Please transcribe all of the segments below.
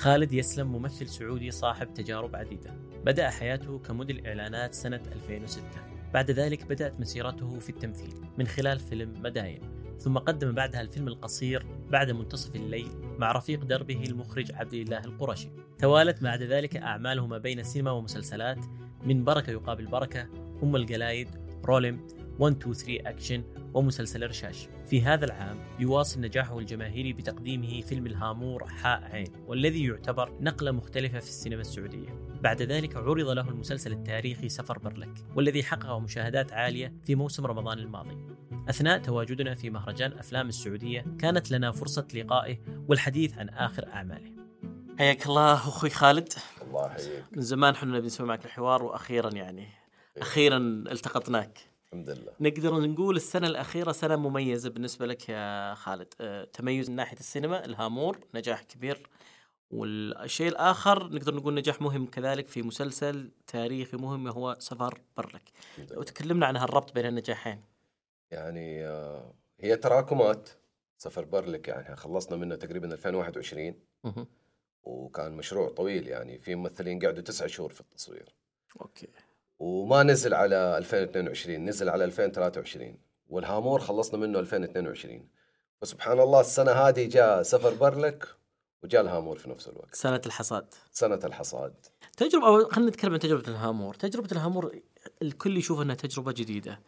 خالد يسلم ممثل سعودي صاحب تجارب عديدة. بدأ حياته كموديل إعلانات سنة 2006 بعد ذلك بدأت مسيرته في التمثيل من خلال فيلم مداين. ثم قدم بعدها الفيلم القصير بعد منتصف الليل مع رفيق دربه المخرج عبد الله القرشي. توالت بعد ذلك أعماله ما بين سينما ومسلسلات من بركة يقابل بركة أم القلايد رولم 1 2 3 أكشن ومسلسل رشاش. في هذا العام يواصل نجاحه الجماهيري بتقديمه فيلم الهامور حاء عين والذي يعتبر نقلة مختلفة في السينما السعودية. بعد ذلك عرض له المسلسل التاريخي سفر برلك والذي حقق مشاهدات عالية في موسم رمضان الماضي. أثناء تواجدنا في مهرجان أفلام السعودية كانت لنا فرصة لقائه والحديث عن آخر أعماله. حياك الله أخوي خالد. الله يحييك. من زمان حنا نبي نسوي معك الحوار وأخيرا يعني أخيرا التقطناك. الحمد لله. نقدر نقول السنة الأخيرة سنة مميزة بالنسبة لك يا خالد. أه، تميز من ناحية السينما الهامور نجاح كبير. والشيء الآخر نقدر نقول نجاح مهم كذلك في مسلسل تاريخي مهم هو سفر برلك. وتكلمنا عن هالربط بين النجاحين. يعني آه، هي تراكمات سفر برلك يعني. خلصنا منه تقريبا 2021 مهم. وكان مشروع طويل يعني. في ممثلين قعدوا تسعة شهور في التصوير. أوكي. وما نزل على 2022 نزل على 2023 والهامور خلصنا منه 2022 فسبحان الله السنة هذه جاء سفر برلك وجاء الهامور في نفس الوقت. سنة الحصاد. سنة الحصاد. تجربة خلينا نتكلم عن تجربة الهامور، تجربة الهامور الكل يشوف إنها تجربة جديدة.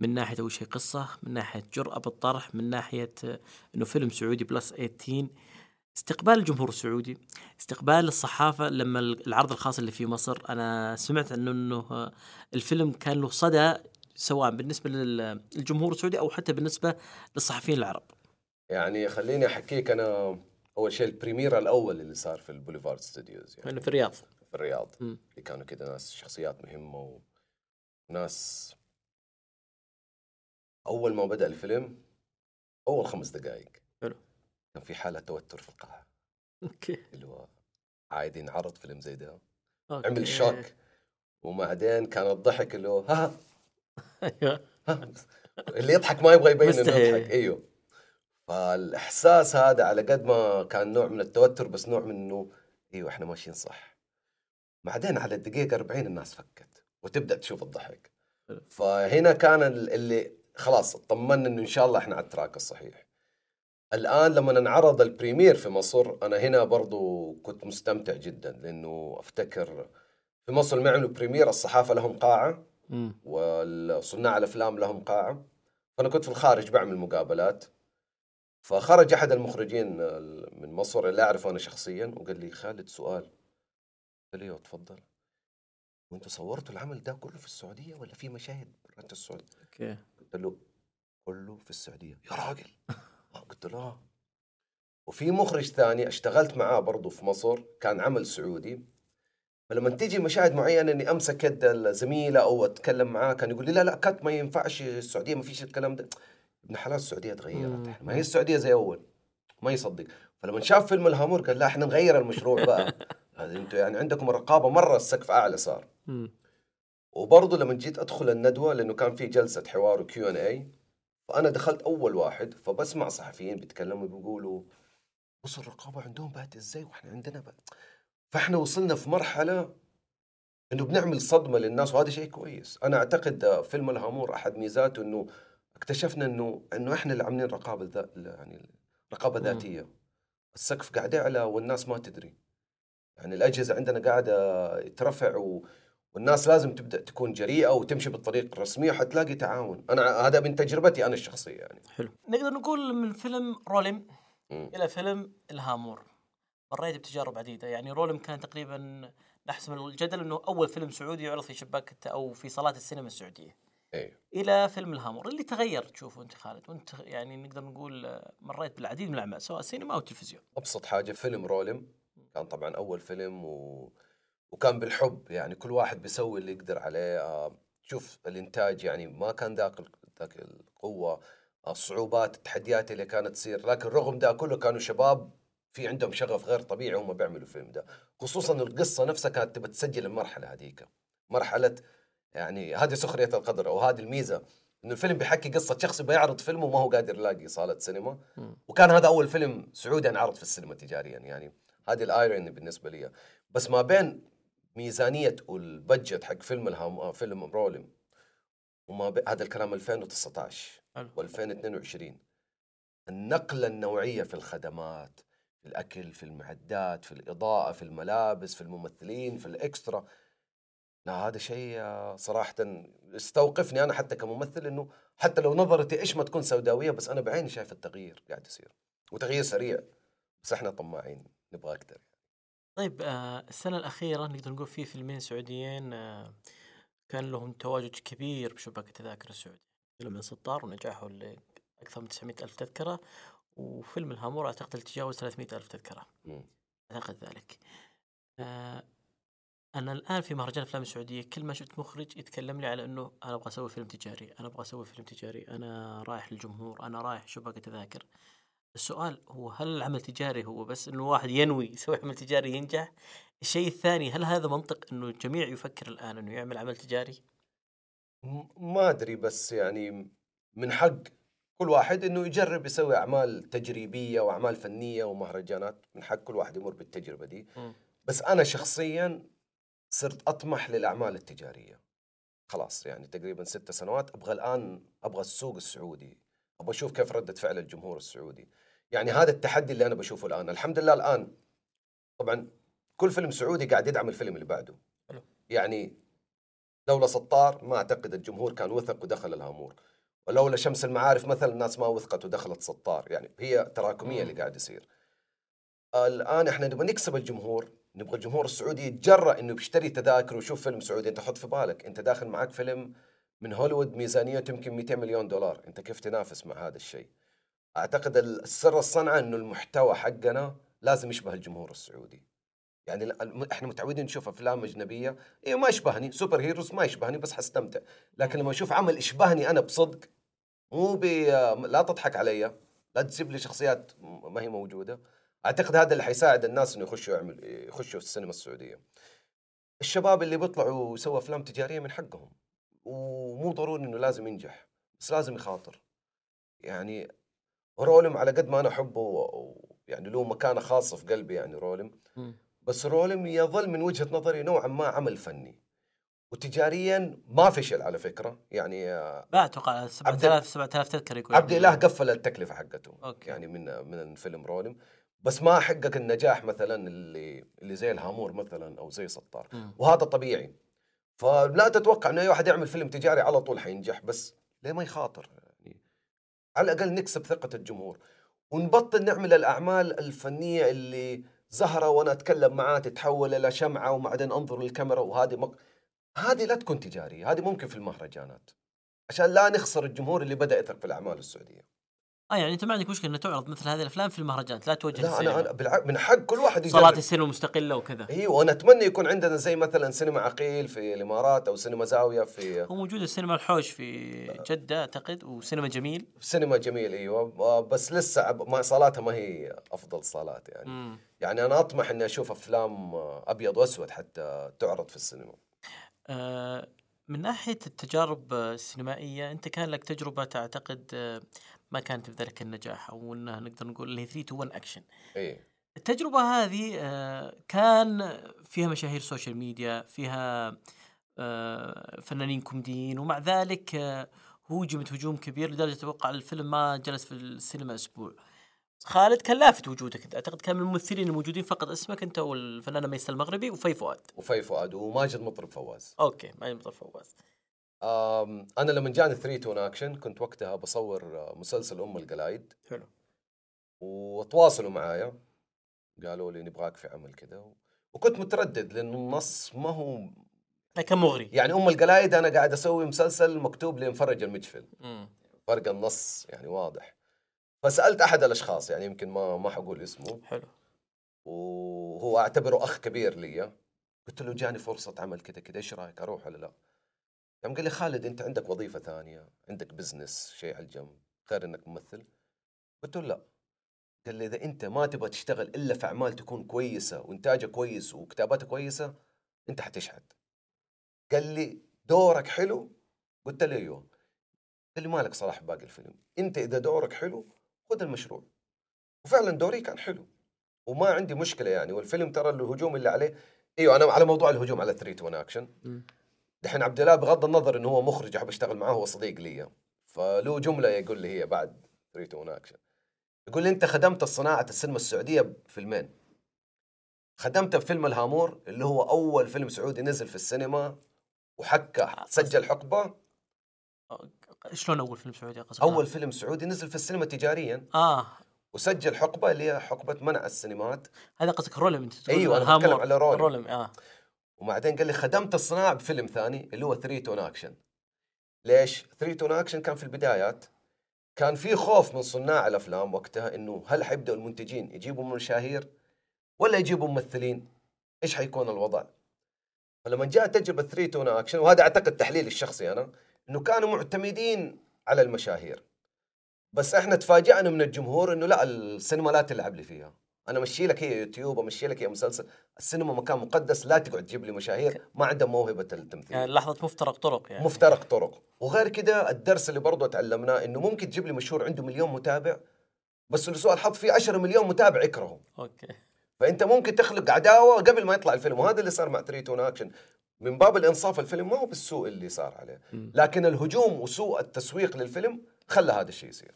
من ناحية أول شيء قصة، من ناحية جرأة بالطرح، من ناحية إنه فيلم سعودي بلس 18 استقبال الجمهور السعودي، استقبال الصحافة لما العرض الخاص اللي في مصر أنا سمعت انه آه، الفيلم كان له صدى سواء بالنسبة للجمهور السعودي أو حتى بالنسبة للصحفيين العرب. يعني خليني أحكيك أنا أول شيء ال premiere الأول اللي صار في ال Boulevard Studios يعني في الرياض. في الرياض مم. اللي كانوا كذا ناس شخصيات مهمة وناس أول ما بدأ الفيلم أول خمس دقائق. كان في حالة توتر في القاعة. okay. اللي هو عادي نعرض فيلم زي ده. okay. عمل shock. وبعدين كان الضحك اللي هو ها أيوه. ها. اللي يضحك ما يبغى يبين إنه. يضحك. أيوه. فالإحساس هذا على قد ما كان نوع من التوتر بس نوع من إنه أيوه إحنا ماشيين صح. بعدين على الدقيقة 40 الناس فكت وتبدأ تشوف الضحك. فهنا كان ال- اللي خلاص اطمنا إنه إن شاء الله إحنا على ال track الصحيح. الآن لما انعرض ال premiere في مصر أنا هنا برضو كنت مستمتع جدا لأنه أفتكر في مصر لما يعملوا premiere الصحافة لهم قاعة مم. والصناع الأفلام لهم قاعة فأنا كنت في الخارج بعمل مقابلات فخرج أحد المخرجين من مصر اللي أعرفه أنا شخصيا وقال لي خالد سؤال قال لي "أيوة، تفضل وانتوا صورتوا العمل ده كله في السعودية ولا في مشاهد برات السعودية؟ okay. قلت له كله في السعودية يا راجل قلت له آه. وفي مخرج ثاني اشتغلت معاه برضه في مصر كان عمل سعودي. فلما تيجي مشاهد معينة إني أمسك يد الزميلة أو أتكلم معاه كان يقول لي لا لا كات ما ينفعش السعودية ما فيش الكلام ده. ابن حلال السعودية تغيرت. ما هي السعودية زي أول. ما يصدق. فلما شاف فيلم الهامور قال لا إحنا نغير المشروع بقى. أنتوا يعني عندكم الرقابة مرة السقف أعلى صار. وبرضه لما جيت أدخل الندوة لأنه كان في جلسة حوار وكيو ان اي فأنا دخلت أول واحد فبسمع صحفيين بيتكلموا بيقولوا بص الرقابة عندهم بقت إزاي وإحنا عندنا بقى فإحنا وصلنا في مرحلة إنه بنعمل صدمة للناس وهذا شيء كويس. أنا أعتقد فيلم الهامور أحد ميزاته إنه اكتشفنا إنه إنه إحنا اللي عاملين رقابة ذا يعني رقابة. ذاتية. السقف قاعد يعلى والناس ما تدري. يعني الأجهزة عندنا قاعدة يترفع و... والناس لازم تبدأ تكون جريئة وتمشي بالطريق الرسمي وحتلاقي تعاون. أنا هذا من تجربتي أنا الشخصية يعني. حلو. نقدر نقول من فيلم رولم. إلى فيلم الهامور. مريت بتجارب عديدة. يعني رولم كان تقريبا نحسم الجدل إنه أول فيلم سعودي يعرض في شباك أو في صالات السينما السعودية. أيوه إلى فيلم الهامور. اللي تغير تشوفه أنت خالد؟ وأنت يعني نقدر نقول مريت بالعديد من الأعمال سواء سينما أو تلفزيون أبسط حاجة فيلم رولم كان طبعا أول فيلم و... وكان بالحب يعني كل واحد بيسوي اللي يقدر عليه آه، شوف الإنتاج يعني ما كان ذاك ذاك القوة الصعوبات التحديات اللي كانت تصير. لكن رغم ده كله كانوا شباب في عندهم شغف غير طبيعي هم بيعملوا الفيلم ده. خصوصا القصة نفسها كانت تبى تسجل المرحلة هذيك. مرحلة يعني هذه سخرية القدر أو هذه الميزة. إنه الفيلم بيحكي قصة شخص بيعرض فيلم وما هو قادر يلاقي صالة سينما. وكان هذا أول فيلم سعودي انعرض في السينما تجاريا يعني. هذه الايروني بالنسبة لي. بس ما بين ميزانية والبادجت حق فيلم الهام آه، فيلم رولم وما بين هذا الكلام 2019 و2022 النقلة النوعية في الخدمات في الأكل في المعدات في الإضاءة في الملابس في الممثلين في الإكسترا. لا هذا شيء صراحة استوقفني أنا حتى كممثل إنه حتى لو نظرتي إيش ما تكون سوداوية بس أنا بعيني شايف التغيير قاعد يصير. وتغيير سريع بس إحنا طماعين نبغى أكثر طيب آه السنة الأخيرة نقدر نقول في فيلمين سعوديين آه كان لهم تواجد كبير بشباك التذاكر السعودي. فيلم السطار ونجاحه لأكثر من 900 ألف تذكرة وفيلم الهامور أعتقد تجاوز 300 ألف تذكرة. أعتقد ذلك. آه أنا الآن في مهرجان الأفلام السعودية كل ما شفت مخرج يتكلم لي على إنه أنا أبغى أسوي فيلم تجاري أنا أبغى أسوي فيلم تجاري أنا رايح للجمهور أنا رايح شباك تذاكر السؤال هو هل العمل التجاري هو بس إنه واحد ينوي يسوي عمل تجاري ينجح؟ الشيء الثاني هل هذا منطق إنه الجميع يفكر الآن إنه يعمل عمل تجاري؟ ما أدري بس يعني من حق كل واحد إنه يجرب يسوي أعمال تجريبية وأعمال فنية ومهرجانات من حق كل واحد يمر بالتجربة دي. م. بس أنا شخصيا صرت أطمح للأعمال التجارية. خلاص يعني تقريبا ست سنوات أبغى الآن أبغى السوق السعودي. أبغى أشوف كيف ردة فعل الجمهور السعودي. يعني هذا التحدي اللي أنا بشوفه الآن. الحمد لله الآن طبعا كل فيلم سعودي قاعد يدعم الفيلم اللي بعده. يعني لولا سطار ما أعتقد الجمهور كان وثق ودخل الهامور. ولولا شمس المعارف مثلا الناس ما وثقت ودخلت سطار يعني هي تراكمية اللي قاعد يصير. الآن إحنا نبغى نكسب الجمهور نبغى الجمهور السعودي يتجرأ إنه بيشتري تذاكر ويشوف فيلم سعودي. أنت حط في بالك أنت داخل معك فيلم من هوليوود ميزانيته يمكن 200 مليون دولار. أنت كيف تنافس مع هذا الشيء؟ أعتقد السر الصنعة إنه المحتوى حقنا لازم يشبه الجمهور السعودي. يعني إحنا متعودين نشوف أفلام أجنبية أيوه ما يشبهني سوبر هيروز ما يشبهني بس حستمتع. لكن لما أشوف عمل يشبهني أنا بصدق مو ب لا تضحك علي لا تجيب لي شخصيات ما هي موجودة. أعتقد هذا اللي حيساعد الناس إنه يخشوا يعمل يخشوا السينما السعودية. الشباب اللي بيطلعوا يسووا أفلام تجارية من حقهم ومو ضروري إنه لازم ينجح بس لازم يخاطر. يعني رولم على قد ما أنا أحبه يعني له مكانة خاصة في قلبي يعني رولم بس رولم يظل من وجهة نظري نوعا ما عمل فني. وتجاريا ما فشل على فكرة. يعني لا أتوقع 7000 7000 تذكرة يقول عبد الاله قفل التكلفة حقته أوكي. يعني من من فيلم رولم بس ما حقق النجاح مثلا اللي اللي زي الهامور مثلا أو زي سطار. م. وهذا طبيعي. فلا تتوقع إنه أي واحد يعمل فيلم تجاري على طول حينجح. بس ليه ما يخاطر؟ على الأقل نكسب ثقة الجمهور. ونبطل نعمل الأعمال الفنية اللي زهرة وأنا أتكلم معاه تتحول إلى شمعة وبعدين أنظر للكاميرا وهذه مق... هذه لا تكون تجارية هذه ممكن في المهرجانات. عشان لا نخسر الجمهور اللي بدأ يثق في الأعمال السعودية. آه يعني أنت ما عندك مشكلة انه تعرض مثل هذه الأفلام في المهرجانات لا توجه لا أنا, أنا بالع... من حق كل واحد يجرب. صالات السينما مستقلة وكذا. أيوه وأنا أتمنى يكون عندنا زي مثلا سينما عقيل في الإمارات أو سينما زاوية في هو موجود السينما الحوش في جدة أعتقد وسينما جميل. سينما جميل إيوه. بس لسه ما صالاتها ما هي أفضل صالات يعني. م. يعني أنا أطمح إني أشوف أفلام أبيض وأسود حتى تعرض في السينما. آه من ناحية التجارب السينمائية أنت كان لك تجربة تعتقد آه ما كانت بذلك النجاح أو انها نقدر نقول اللي هي 3 2 1 اكشن إيه. التجربة هذه آه، كان فيها مشاهير social media فيها آه، فنانين كوميديين ومع ذلك آه، هوجمت هجوم كبير لدرجة أتوقع الفيلم ما جلس في السينما أسبوع. خالد كان لافت وجودك أعتقد كان من الممثلين الموجودين فقط اسمك أنت والفنانة ميساء المغربي وفي فؤاد. وفي فؤاد وماجد مطرب فواز. okay ماجد مطرب فواز. أنا لما جاني 3 تون أكشن كنت وقتها بصور آه، مسلسل أم القلايد. حلو. وتواصلوا معايا. قالوا لي نبغاك في عمل كذا. وكنت متردد لأنه النص ما هو كان مغري. يعني أم القلايد أنا قاعد أسوي مسلسل مكتوب لمفرج المجفل. فرق النص يعني واضح. فسألت أحد الأشخاص يعني يمكن ما ما حقول اسمه. حلو. وهو أعتبره أخ كبير لي قلت له جاني فرصة عمل كذا كذا إيش رأيك أروح ولا لا؟ قام قال لي خالد أنت عندك وظيفة ثانية عندك بزنس شيء على الجنب غير إنك ممثل؟ قلت له لا. قال لي إذا أنت ما تبغى تشتغل إلا في أعمال تكون كويسة وإنتاجها كويس وكتاباتها كويسة أنت حتشحت. قال لي دورك حلو؟ قلت له أيوه. قال لي مالك صلاح باقي الفيلم؟ أنت إذا دورك حلو خذ المشروع. وفعلا دوري كان حلو. وما عندي مشكلة يعني والفيلم ترى الهجوم اللي عليه أيوه أنا على موضوع الهجوم على 3 1 اكشن دحين عبد الله بغض النظر إنه هو مخرج احب أشتغل معاه هو صديق لي. فله جملة يقول لي هي بعد 3 1 اكشن يقول لي أنت خدمت صناعة السينما السعودية بفيلمين. خدمت بفيلم الهامور اللي هو أول فيلم سعودي نزل في السينما وحكى سجل حقبة. شلون أول فيلم سعودي قصدك؟ أول فيلم سعودي نزل في السينما تجاريا. آه. وسجل حقبة اللي هي حقبة منع السينمات. هذا قصدك رولم انت تقول أيوه أنا بتكلم على رولم رولم آه. وبعدين قال لي خدمت الصناعة بفيلم ثاني اللي هو 3 تون اكشن ليش؟ 3 تون اكشن كان في البدايات كان في خوف من صناع الأفلام وقتها إنه هل حيبدأوا المنتجين يجيبوا مشاهير ولا يجيبوا ممثلين؟ إيش حيكون الوضع؟ فلما جاءت تجربة 3 تون اكشن وهذا أعتقد تحليلي الشخصي أنا إنه كانوا معتمدين على المشاهير بس إحنا تفاجئنا من الجمهور إنه لا السينما لا تلعب لي فيها أنا امشي لك هي يوتيوب امشي لك هي مسلسل. السينما مكان مقدس لا تقعد تجيب لي مشاهير ما عندهم موهبة التمثيل. يعني لحظة مفترق طرق يعني. مفترق طرق. وغير كده الدرس اللي برضه تعلمناه إنه ممكن تجيب لي مشهور عنده مليون متابع بس لسوء الحظ في 10 مليون متابع يكرهه أوكي. فأنت ممكن تخلق عداوة قبل ما يطلع الفيلم. وهذا اللي صار مع تريتون اكشن من باب الإنصاف الفيلم ما هو بالسوء اللي صار عليه. لكن الهجوم وسوء التسويق للفيلم خلى هذا الشيء يصير.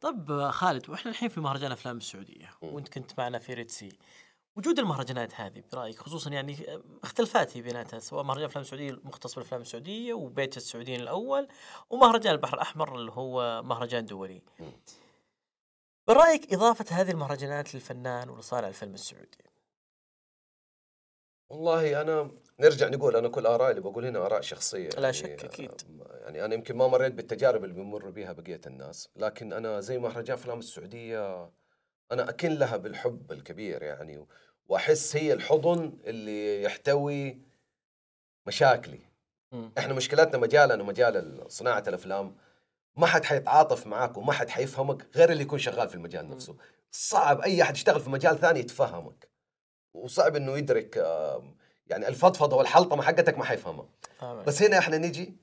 طب خالد وإحنا الحين في مهرجان أفلام السعودية وأنت كنت معنا في ريد سي وجود المهرجانات هذه برأيك خصوصا يعني اختلافات هي بيناتها سواء مهرجان الافلام السعودية مختص بالأفلام السعودية وبيت السعوديين الأول ومهرجان البحر الأحمر اللي هو مهرجان دولي. برأيك إضافة هذه المهرجانات للفنان ولصانع الفيلم السعودي؟ والله أنا نرجع نقول أنا كل آرائي اللي بقول هنا آراء شخصية لا يعني شك أكيد. يعني أنا يمكن ما مريت بالتجارب اللي بيمر بها بقية الناس لكن أنا زي مهرجان أفلام السعودية أنا أكن لها بالحب الكبير يعني وأحس هي الحضن اللي يحتوي مشاكلي. م. إحنا مشكلتنا مجالنا مجال صناعة الأفلام ما حد حيتعاطف معاك وما حد حيفهمك غير اللي يكون شغال في المجال نفسه. صعب أي أحد يشتغل في مجال ثاني يتفهمك. وصعب إنه يدرك يعني الفضفضة والحلطمة حقتك ما حيفهمها. بس هنا إحنا نجي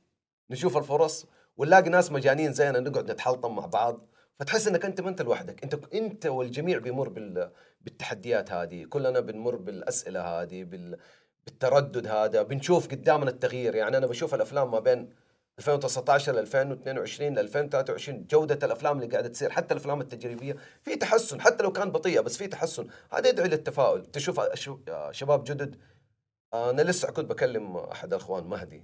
نشوف الفرص ونلاقي ناس مجانين زينا نقعد نتحلطم مع بعض. فتحس إنك أنت ما أنت لوحدك. أنت أنت والجميع بيمر بال بالتحديات هذه. كلنا بنمر بالأسئلة هذه بال بالتردد هذا. بنشوف قدامنا التغيير. يعني أنا بشوف الأفلام ما بين 2019 ل 2022 ل 2023 جودة الأفلام اللي قاعدة تصير حتى الأفلام التجريبية في تحسن حتى لو كان بطيئة بس في تحسن. هذا يدعي للتفاؤل. تشوف شباب جدد أنا لسه كنت بكلم أحد الاخوان مهدي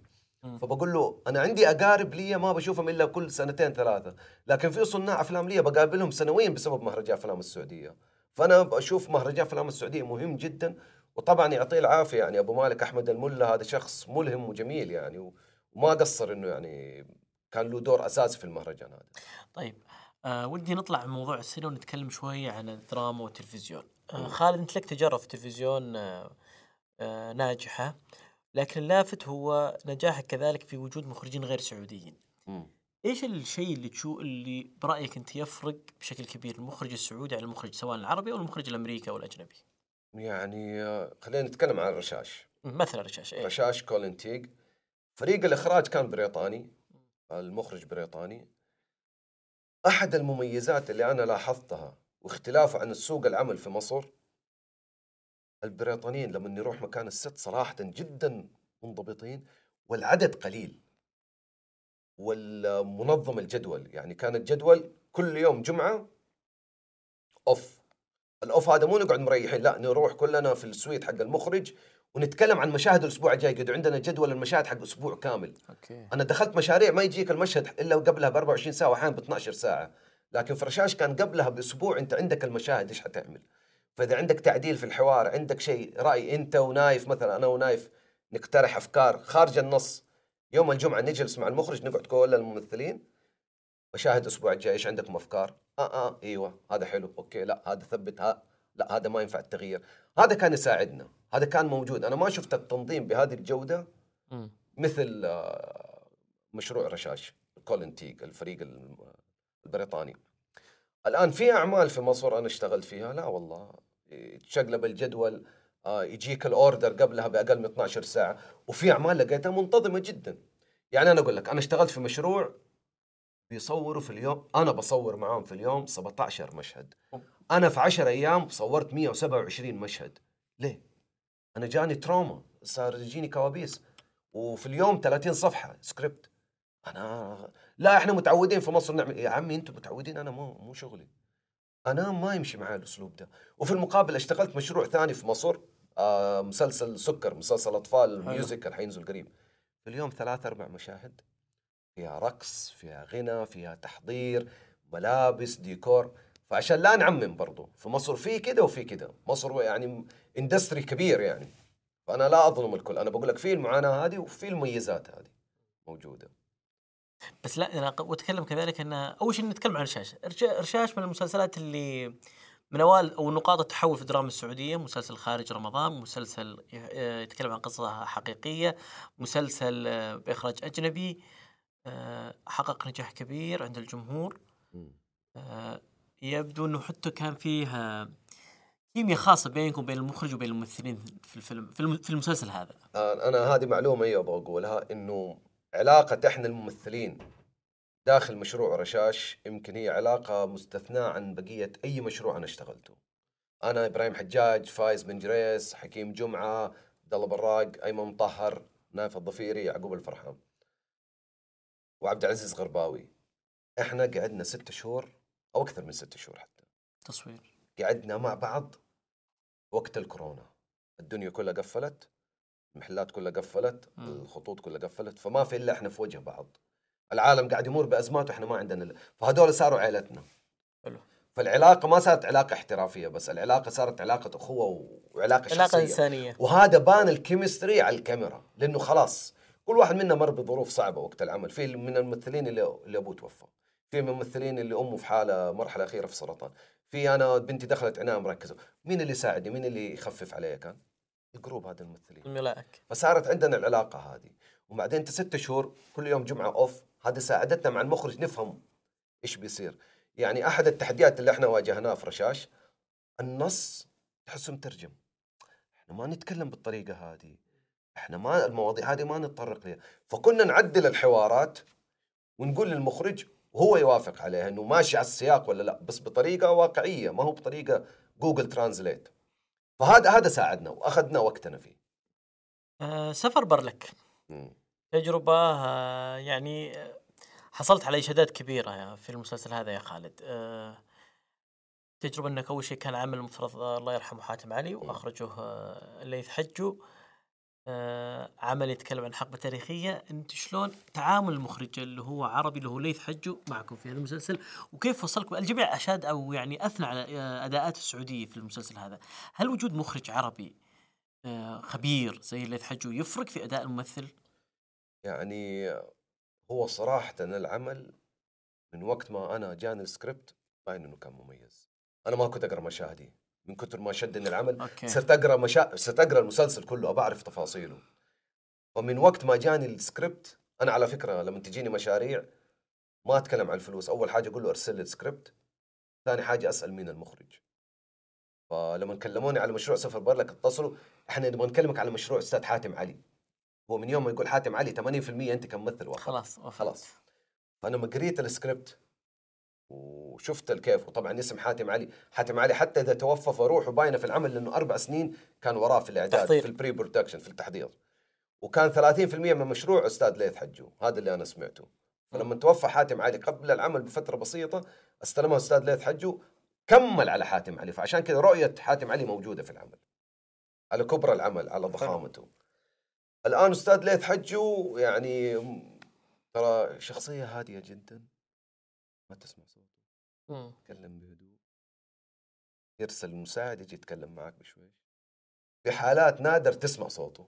فبقول له أنا عندي أقارب لي ما بشوفهم إلا كل سنتين ثلاثة لكن في صناع أفلام لي بقابلهم سنويا بسبب مهرجان أفلام السعودية. فأنا بشوف مهرجان أفلام السعودية مهم جدا وطبعا يعطيه العافية يعني أبو مالك أحمد الملا هذا شخص ملهم وجميل يعني وما قصر إنه يعني كان له دور أساسي في المهرجان هذا. طيب آه ودي نطلع من موضوع السينما ونتكلم شوية عن الدراما والتلفزيون. آه خالد أنت لك تجارب في التلفزيون آه آه ناجحة لكن اللافت هو نجاحك كذلك في وجود مخرجين غير سعوديين. م. إيش الشيء اللي تشوف اللي برأيك أنت يفرق بشكل كبير المخرج السعودي عن المخرج سواء العربي أو المخرج الأمريكي أو الأجنبي؟ يعني آه، خلينا نتكلم عن الرشاش. مثلا رشاش إيه؟ رشاش كولين تيج فريق الإخراج كان بريطاني المخرج بريطاني. أحد المميزات اللي أنا لاحظتها واختلافه عن السوق العمل في مصر البريطانيين لما نروح مكان الست صراحة جدا منضبطين والعدد قليل. والمنظم الجدول يعني كان الجدول كل يوم جمعة أوف الأوف هذا مو نقعد مريحين لا نروح كلنا في السويت حق المخرج ونتكلم عن مشاهد الأسبوع الجاي. قد عندنا جدول المشاهد حق أسبوع كامل. أوكي. أنا دخلت مشاريع ما يجيك المشهد إلا قبلها ب 24 ساعة وأحيانا ب 12 ساعة. لكن في رشاش كان قبلها بأسبوع أنت عندك المشاهد إيش حتعمل؟ فإذا عندك تعديل في الحوار عندك شيء رأي أنت ونايف مثلا أنا ونايف نقترح أفكار خارج النص. يوم الجمعة نجلس مع المخرج نقعد كل الممثلين. مشاهد الأسبوع الجاي إيش عندكم أفكار؟ آه آه إيوه هذا حلو أوكي لا هذا ثبت ها. لا هذا ما ينفع التغيير. هذا كان يساعدنا هذا كان موجود. أنا ما شفت التنظيم بهذه الجودة مثل آه، مشروع رشاش كولين تيج الفريق البريطاني. الآن في أعمال في مصر أنا اشتغلت فيها؟ لا والله. تشقلب الجدول آه، يجيك الأوردر قبلها بأقل من 12 ساعة وفي أعمال لقيتها منتظمة جدا. يعني أنا أقول لك أنا اشتغلت في مشروع بيصوروا في اليوم أنا بصور معاهم في اليوم 17 مشهد. أنا في 10 أيام صورت 127 مشهد. ليه؟ أنا جاني trauma صار يجيني كوابيس. وفي اليوم 30 صفحة سكريبت أنا لا إحنا متعودين في مصر نعمل يا عمي أنتم متعودين؟ أنا مو مو شغلي. أنا ما يمشي معي الأسلوب ده. وفي المقابل اشتغلت مشروع ثاني في مصر آه مسلسل سكر مسلسل أطفال music حينزل قريب في اليوم ثلاث أربع مشاهد. فيها رقص فيها غنى فيها تحضير ملابس ديكور. فعشان لا نعمم برضو. في مصر في كده وفي كده. مصر يعني اندستري كبير يعني. فأنا لا أظلم الكل. أنا بقول لك في المعاناة هذه وفي المميزات هذه موجودة. بس لا أنا وأتكلم كذلك إن أول شيء نتكلم عن الرشاش رشاش من المسلسلات اللي من أوائل أو نقاط التحول في الدراما السعودية. مسلسل خارج رمضان مسلسل يتكلم عن قصة حقيقية. مسلسل باخراج أجنبي آه، حقق نجاح كبير عند الجمهور. آه، يبدو إنه حتى كان فيه كيمياء خاصة بينكم وبين المخرج وبين الممثلين في الفيلم في المسلسل هذا. أنا هذه معلومة أيوه بقولها إنه علاقة إحنا الممثلين داخل مشروع رشاش يمكن هي علاقة مستثناة عن بقية أي مشروع أنا اشتغلته. أنا إبراهيم حجاج، فايز بن جريس، حكيم جمعة، عبد الله براق، أيمن مطهر، نايف الضفيري، يعقوب الفرحان. وعبد العزيز غرباوي. إحنا قعدنا ست شهور أو أكثر من ست شهور حتى. تصوير. قعدنا مع بعض وقت الكورونا. الدنيا كلها قفلت المحلات كلها قفلت م. الخطوط كلها قفلت فما في إلا إحنا في وجه بعض. العالم قاعد يمر بأزمات وإحنا ما عندنا فهذول صاروا عائلتنا حلو. فالعلاقة ما صارت علاقة احترافية بس العلاقة صارت علاقة أخوة وعلاقة شخصية. علاقة إنسانية. وهذا بان ال chemistry على الكاميرا لأنه خلاص كل واحد منا مر بظروف صعبة وقت العمل في من الممثلين اللي, اللي أبوه توفى. في من الممثلين اللي أمه في حالة مرحلة أخيرة في سرطان في أنا بنتي دخلت عناية مركزة. مين اللي يساعدني؟ مين اللي يخفف علي كان؟ ال group هذا الممثلين. الملائك فصارت عندنا العلاقة هذه. وبعدين انت ست شهور كل يوم جمعة off هذا ساعدتنا مع المخرج نفهم إيش بيصير. يعني أحد التحديات اللي إحنا واجهناها في رشاش النص تحسه مترجم. إحنا ما نتكلم بالطريقة هذه. إحنا ما المواضيع هذه ما نتطرق لها فكنا نعدل الحوارات ونقول للمخرج وهو يوافق عليها إنه ماشي على السياق ولا لا بس بطريقة واقعية ما هو بطريقة جوجل ترانزليت فهذا هذا ساعدنا وأخذنا وقتنا فيه. آه سفر برلك م. تجربة آه يعني حصلت على إشادات كبيرة في المسلسل هذا يا خالد. آه تجربة إنك أول شيء كان عمل المفترض الله يرحمه حاتم علي واخرجه آه الليث حجو. آه عمل يتكلم عن حقبة تاريخية. أنت شلون تعامل المخرج اللي هو عربي اللي هو ليث حجو معكم في هذا المسلسل؟ وكيف وصلكم؟ الجميع أشاد أو يعني أثنى على آه، أداءات السعودية في المسلسل هذا. هل وجود مخرج عربي آه خبير زي ليث حجو يفرق في أداء الممثل؟ يعني هو صراحة العمل من وقت ما أنا جاني السكريبت باين إنه كان مميز. أنا ما كنت أقرأ مشاهدي. من كثر ما شدني العمل أوكي. صرت أقرأ مشا... صرت أقرأ المسلسل كله ابى اعرف تفاصيله. ومن وقت ما جاني السكريبت أنا على فكرة لما تجيني مشاريع ما أتكلم عن الفلوس أول حاجة أقول له أرسل لي السكريبت ثاني حاجة أسأل مين المخرج. فلما كلموني على مشروع سفر برلك اتصلوا إحنا نبغى نكلمك على مشروع أستاذ حاتم علي. هو من يوم ما يقول حاتم علي 80% أنت كممثل خلاص خلاص. فأنا ما قريت السكريبت وشفت الكيف. وطبعا اسم حاتم علي حاتم علي حتى إذا توفى فروحه باينه في العمل لأنه أربع سنين كان وراه في الإعداد تحضير. في ال pre-production في التحضير. وكان 30% من مشروع أستاذ ليث حجو. هذا اللي أنا سمعته. فلما توفى حاتم علي قبل العمل بفترة بسيطة استلمها أستاذ ليث حجو كمل على حاتم علي. فعشان كذا رؤية حاتم علي موجودة في العمل. على كبر العمل على ضخامته. الآن أستاذ ليث حجو يعني ترى شخصية هادية جدا. ما تسمع صوته. تكلم بهدوء. يرسل مساعد يجي يتكلم معك بشوي في حالات نادر تسمع صوته.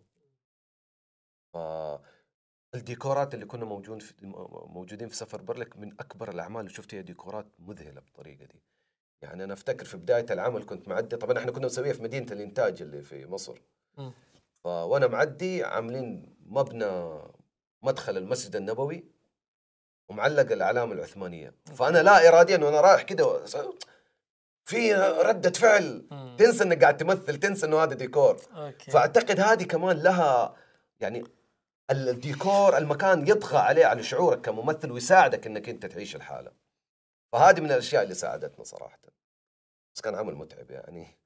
ف الديكورات اللي كنا موجودين في موجودين في سفر برلك من أكبر الأعمال اللي شفتها ديكورات مذهلة بالطريقة دي. يعني أنا أفتكر في بداية العمل كنت معدي طبعا إحنا كنا نسويها في مدينة الإنتاج اللي في مصر. ف... وأنا معدي عاملين مبنى مدخل المسجد النبوي. ومعلق العلامه العثمانية. فأنا لا اراديا وأنا رايح كده في ردة فعل. تنسى إنك قاعد تمثل تنسى إنه هذا ديكور. أوكي. فأعتقد هذه كمان لها يعني الديكور المكان يطغى عليه على شعورك كممثل ويساعدك إنك أنت تعيش الحالة. فهذه من الأشياء اللي ساعدتنا صراحة. بس كان عمل متعب يعني.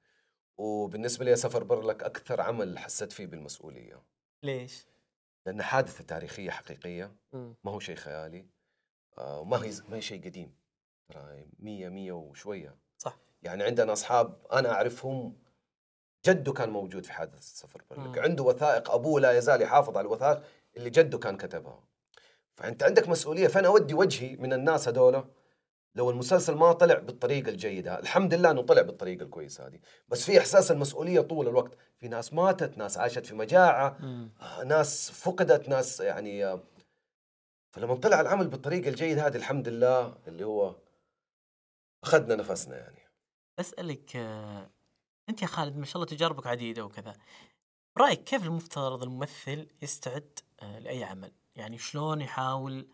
وبالنسبة لي سفر برلك أكثر عمل حسيت فيه بالمسؤولية. ليش؟ لأن حادثة تاريخية حقيقية. ما هو شيء خيالي. وما هي ما هي شيء قديم. ترى 100 100 وشوية. صح. يعني عندنا أصحاب أنا أعرفهم جده كان موجود في حادث سفر برلك مم. عنده وثائق أبوه لا يزال يحافظ على الوثائق اللي جده كان كتبها. فأنت عندك مسؤولية. فأنا أودي وجهي من الناس هذولا. لو المسلسل ما طلع بالطريقة الجيدة الحمد لله إنه طلع بالطريقة الكويسة هذه. بس في إحساس المسؤولية طول الوقت. في ناس ماتت ناس عاشت في مجاعة. مم. آه، ناس فقدت ناس يعني آه، فلما طلع العمل بالطريقة الجيدة هذه الحمد لله اللي هو أخذنا نفسنا يعني. اسالك آه، أنت يا خالد ما شاء الله تجاربك عديدة وكذا. برايك كيف المفترض الممثل يستعد آه، لأي عمل؟ يعني شلون يحاول؟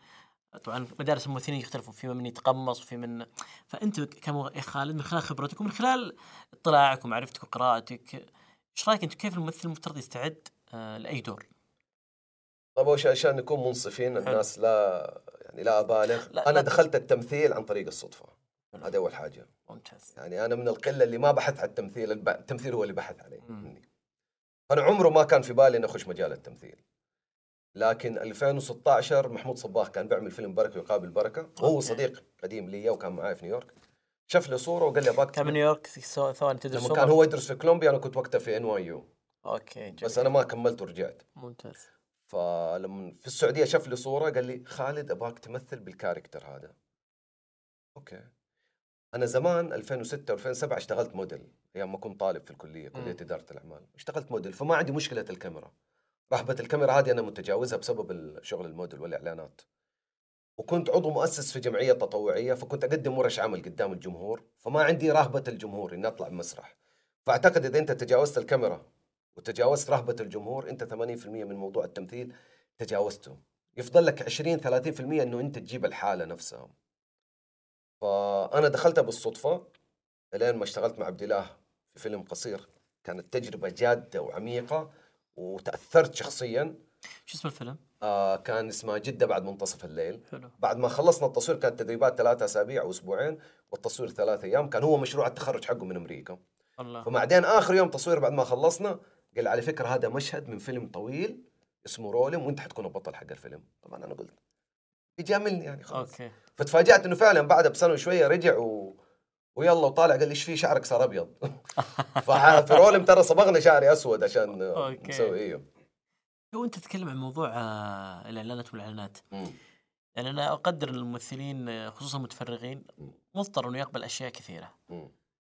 طبعا مدارس الممثلين يختلفون في من يتقمص وفي من فانت كم يا خالد من خلال خبرتك ومن خلال اطلاعك ومعرفتك وقراءتك إيش رأيك أنت كيف الممثل المفترض يستعد آه، لأي دور؟ طيب أول شيء عشان نكون منصفين الناس لا يعني لا أبالغ. لا- أنا لا. دخلت التمثيل عن طريق الصدفة. هذا أول حاجة. ممتاز. يعني أنا من القلة اللي ما بحث على التمثيل التمثيل هو اللي بحث علي مم. مني. فانا عمره ما كان في بالي إني أخش مجال التمثيل. لكن 2016 محمود صباح كان بيعمل فيلم بركة يقابل بركة. أوكي. صديق قديم لي وكان معي في نيويورك. شاف لي صورة وقال لي ابغاك كان من نيويورك ثواني تدرس لما كان هو يدرس في كولومبيا أنا كنت وقتها في NYU. أوكي جميل. بس أنا ما كملت ورجعت. ممتاز. فلما في السعودية شاف لي صورة قال لي خالد أبغاك تمثل بال character هذا. أوكي. أنا زمان 2006 و2007 اشتغلت موديل أيام ما كنت طالب في الكلية كلية. إدارة الأعمال. اشتغلت موديل فما عندي مشكلة الكاميرا. رهبه الكاميرا هذه أنا متجاوزها بسبب الشغل الموديل والإعلانات. وكنت عضو مؤسس في جمعية تطوعية فكنت أقدم ورش عمل قدام الجمهور فما عندي رهبة الجمهور إني أطلع بمسرح. فأعتقد إذا أنت تجاوزت الكاميرا وتجاوزت رهبة الجمهور أنت 80% من موضوع التمثيل تجاوزته. يفضل لك 20 30% إنه أنت تجيب الحالة نفسها فأنا دخلتها بالصدفة الين ما اشتغلت مع عبد الله في فيلم قصير. كانت تجربة جادة وعميقة وتأثرت شخصيا. شو اسم الفيلم؟ آه كان اسمها جدة بعد منتصف الليل. حلو. بعد ما خلصنا التصوير كانت تدريبات ثلاثة أسابيع أو أسبوعين والتصوير ثلاثة أيام. كان هو مشروع التخرج حقه من أمريكا. الله. فبعدين آخر يوم تصوير بعد ما خلصنا قال على فكرة هذا مشهد من فيلم طويل اسمه رولم وانت حتكون البطل حق الفيلم طبعا أنا قلت يجاملني يعني خلاص أوكي فتفاجات إنه فعلا بعدها بسنة وشوية رجع و... ويلا وطالع قال إيش في شعرك صار أبيض ففي رولم ترى صبغنا شعري أسود عشان أوكي. نسوي أيوه وانت تتكلم عن موضوع آه، الإعلانات والإعلانات مم. يعني أنا أقدر الممثلين آه، خصوصا المتفرغين. مضطر إنه يقبل أشياء كثيرة مم.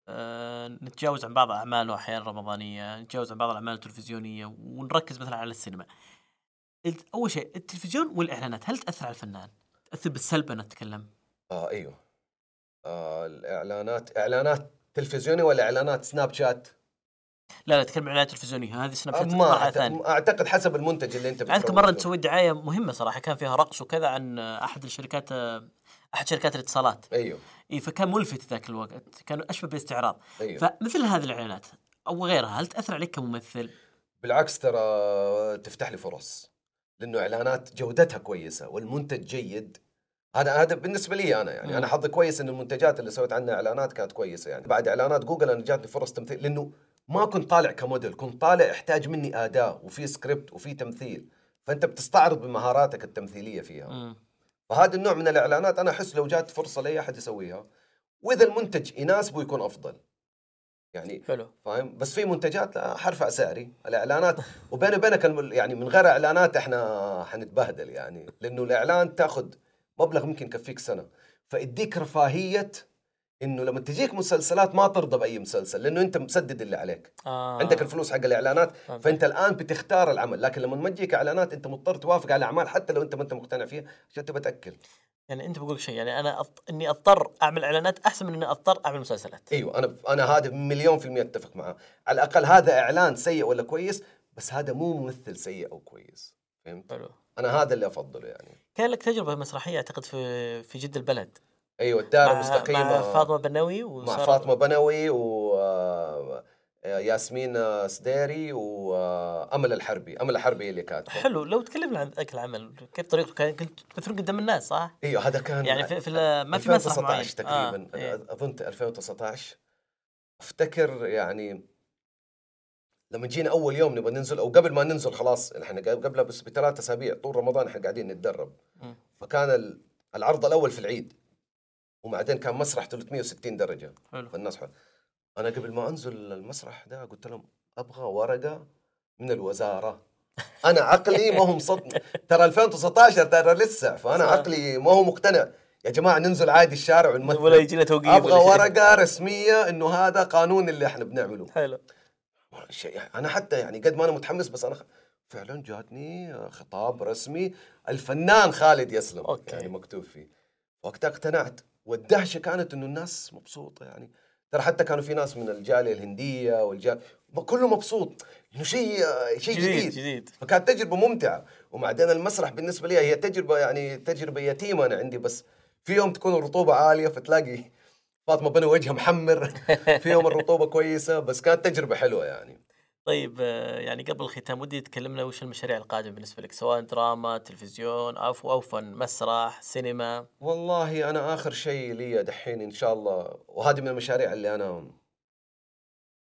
آه، نتجاوز عن بعض أعماله أحيانا رمضانية نتجاوز عن بعض الأعمال التلفزيونية ونركز مثلا على السينما. أول شيء التلفزيون والإعلانات هل تأثر على الفنان؟ تأثر بالسلب أنا اتكلم آه أيوه. آه الإعلانات إعلانات تلفزيوني ولا إعلانات سناب شات؟ لا لا أتكلم عن إعلانات تلفزيونية. هذه سناب شات ما أعت- ثانية أعتقد حسب المنتج اللي أنت بتروج مرة. تسوي دعاية مهمة صراحة كان فيها رقص وكذا عن أحد الشركات آه، أحد شركات الاتصالات. أيوه. اي فكان ملفت ذاك الوقت كان أشبه باستعراض. أيوه. فمثل هذه الإعلانات أو غيرها هل تأثر عليك كممثل؟ بالعكس ترى تفتح لي فرص لأنه إعلانات جودتها كويسة والمنتج جيد. هذا هذا بالنسبة لي أنا يعني مم. أنا حظي كويس إن المنتجات اللي سويت عنها إعلانات كانت كويسة يعني. بعد إعلانات جوجل أنا جاتني فرص تمثيل لأنه ما كنت طالع كموديل كنت طالع احتاج مني اداء وفي سكريبت وفي تمثيل. فأنت بتستعرض بمهاراتك التمثيلية فيها. مم. فهذا النوع من الإعلانات أنا أحس لو جات فرصة لأي أحد يسويها وإذا المنتج يناسبه يكون أفضل. يعني حلو. فاهم؟ بس في منتجات لا حرفع سعري الإعلانات وبيني وبينك يعني من غير إعلانات إحنا حنتبهدل يعني. لأنه الإعلان تاخذ مبلغ ممكن يكفيك سنة. فيديك رفاهية إنه لما تجيك مسلسلات ما ترضى بأي مسلسل لأنه أنت مسدد اللي عليك. آه. عندك الفلوس حق الإعلانات فهمت. فأنت الآن بتختار العمل. لكن لما ما تجيك إعلانات أنت مضطر توافق على أعمال حتى لو أنت ما أنت مقتنع فيها عشان تبى تأكل. يعني أنت بقول شيء يعني أنا أط... إني أضطر أعمل إعلانات أحسن من إني أضطر أعمل مسلسلات. أيوه أنا أنا هذا مليون في المية أتفق معاه. على الأقل هذا إعلان سيء ولا كويس بس هذا مو ممثل سيء أو كويس. فهمت؟ حلو. أنا هذا اللي أفضله يعني. كان لك تجربة مسرحية أعتقد في في جد البلد؟ أيوه الدار المستقيمة. مع فاطمة بنوي مع فاطمة بنوي و آه، ياسمين آه، سديري وامل الحربي. أمل الحربي اللي كاتبة. حلو لو تكلمنا عن ذاك العمل كيف طريقته؟ كان كنت تمثلون قدام الناس صح؟ أيوه هذا كان يعني في, في ما في مسرح معين. 2019 تقريبا. آه. إيه. اظن 2019 أفتكر يعني لما جينا أول يوم نبغى ننزل أو قبل ما ننزل خلاص إحنا قبلها بس بثلاث أسابيع طول رمضان إحنا قاعدين نتدرب. فكان ال- العرض الأول في العيد. وبعدين كان مسرح 360 درجة. حلو. فالناس حل. أنا قبل ما أنزل المسرح ده قلت لهم أبغى ورقة من الوزارة. أنا عقلي ما هو مصدق ترى 2019 ترى لسه. فأنا صح. عقلي ما هو مقتنع. يا جماعة ننزل عادي الشارع ونمثل. ولا يجينا توقيف أبغى. ورقة رسمية إنه هذا قانون اللي إحنا بنعمله. حلو. شيء أنا حتى يعني قد ما أنا متحمس بس أنا خ... فعلا جاتني خطاب رسمي الفنان خالد يسلم. أوكي. يعني مكتوب فيه. وقتها اقتنعت. والدهشة كانت إنه الناس مبسوطة يعني. ترى حتى كانوا في ناس من الجالية الهندية والجال كله مبسوط. إنه شيء شيء جديد جديد, جديد. فكانت تجربة ممتعة. وبعدين المسرح بالنسبة لي هي تجربة يعني تجربة يتيمة أنا عندي. بس في يوم تكون الرطوبة عالية فتلاقي فاطمة بني وجهها محمر. في يوم الرطوبة كويسة. بس كانت تجربة حلوة يعني. طيب آه، يعني قبل الختام ودي تكلمنا وش المشاريع القادمة بالنسبة لك سواء دراما تلفزيون أو أو فن مسرح سينما؟ والله أنا آخر شيء لي دحين إن شاء الله وهذه من المشاريع اللي أنا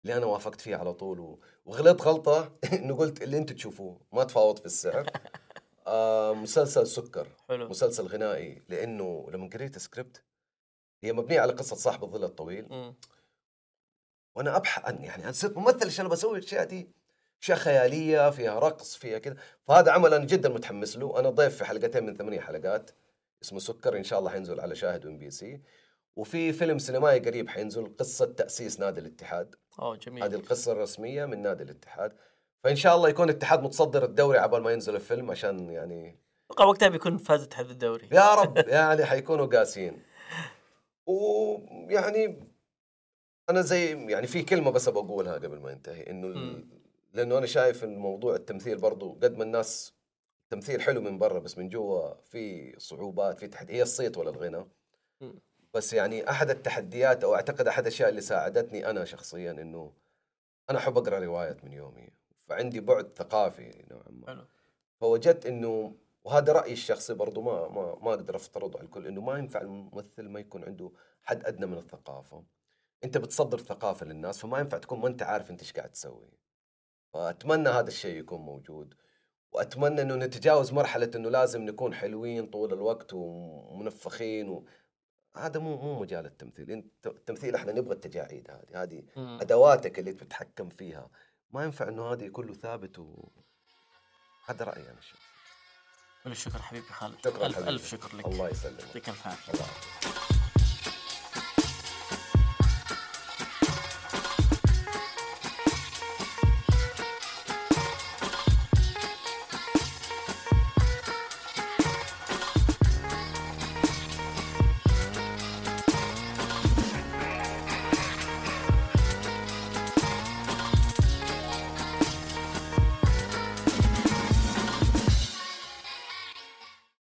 اللي أنا وافقت فيها على طول و- وغلطت غلطة إنه قلت اللي أنتم تشوفوه ما تفاوض في السعر. آه مسلسل سكر حلو. مسلسل غنائي لأنه لما قريت السكريبت هي مبنية على قصة صاحب الظل الطويل مم. وأنا أبحث عن يعني أنا صرت ممثل عشان بسوي الأشياء دي. أشياء خيالية فيها رقص فيها كذا. فهذا عمل أنا جدا متحمس له. أنا ضيف في حلقتين من ثمانية حلقات اسمه سكر. إن شاء الله حينزل على شاهد و MBC. وفي فيلم سينمائي قريب حينزل قصة تأسيس نادي الاتحاد. أوه جميل. هذه القصة الرسمية من نادي الاتحاد. فإن شاء الله يكون الاتحاد متصدر الدوري عبال ما ينزل الفيلم عشان يعني أتوقع وقتها بيكون فاز اتحاد الدوري. يا رب يعني حيكونوا قاسيين. ويعني أنا زي يعني في كلمة بس أبغى أقولها قبل ما ينتهي إنه ال-. لأنه أنا شايف إن موضوع التمثيل برضو قد ما الناس التمثيل حلو من برا بس من جوا في صعوبات في تحدي هي الصيت ولا الغنى. بس يعني أحد التحديات أو أعتقد أحد الأشياء اللي ساعدتني أنا شخصيا إنه أنا أحب أقرأ روايات من يومي. فعندي بعد ثقافي نوعا ما. فوجدت إنه وهذا رأيي الشخصي برضو ما ما ما أقدر أفترضه على الكل إنه ما ينفع الممثل ما يكون عنده حد أدنى من الثقافة. أنت بتصدر ثقافة للناس فما ينفع تكون ما أنت عارف أنت إيش قاعد تسوي. فأتمنى هذا الشيء يكون موجود وأتمنى إنه نتجاوز مرحلة إنه لازم نكون حلوين طول الوقت ومنفخين و... هذا مو مو مجال التمثيل. انت التمثيل إحنا نبغى التجاعيد هذه هذه. أدواتك اللي تتحكم فيها. ما ينفع إنه هذا كله ثابت و هذا رأيي أنا الشخصي. كل الشكر حبيبي خالد. شكرا ألف حبيبي. الف شكر لك. الله يسلمك. يعطيك الف عافية.